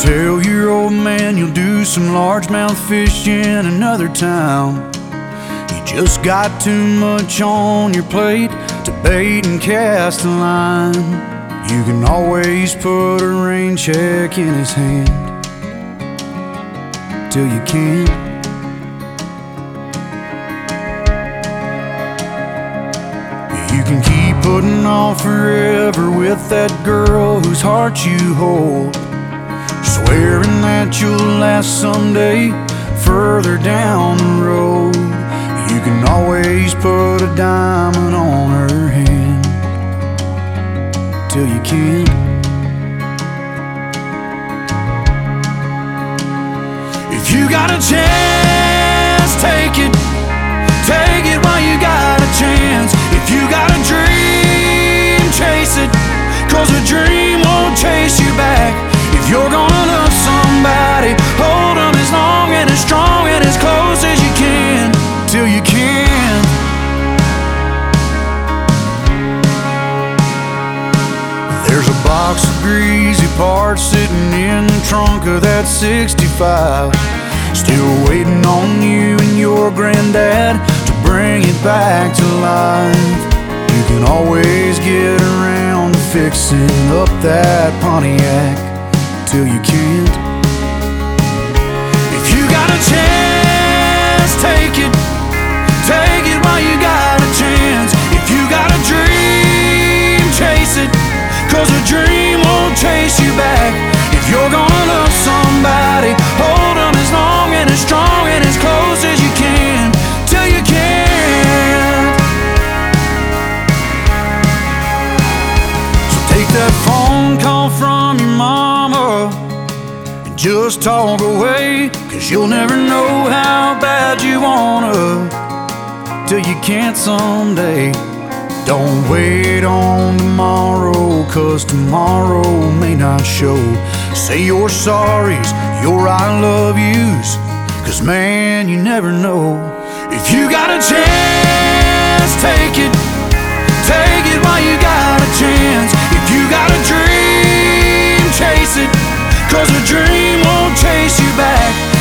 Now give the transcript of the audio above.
tell your old man you'll do some largemouth fish in another town. You just got too much on your plate to bait and cast a line. You can always put a rain check in his hand till you can't. You can keep putting off forever with that girl whose heart you hold. You'll last someday further down the road. You can always put a diamond on her hand till you can't. If you got a chance, Till you can. There's a box of greasy parts sitting in the trunk of that 65. Still waiting on you and your granddad to bring it back to life. You can always get around to fixing up that Pontiac till you can't. If you got a chance, Cause a dream won't chase you back. If you're gonna love somebody, hold them as long and as strong and as close as you can. Till you can't. So take that phone call from your mama and just talk away. Cause you'll never know how bad you wanna till you can't someday. Don't wait on tomorrow, cause tomorrow may not show. Say your sorries, your I love yous, cause man, you never know. If you got a chance, take it. Take it while you got a chance. If you got a dream, chase it. Cause a dream won't chase you back.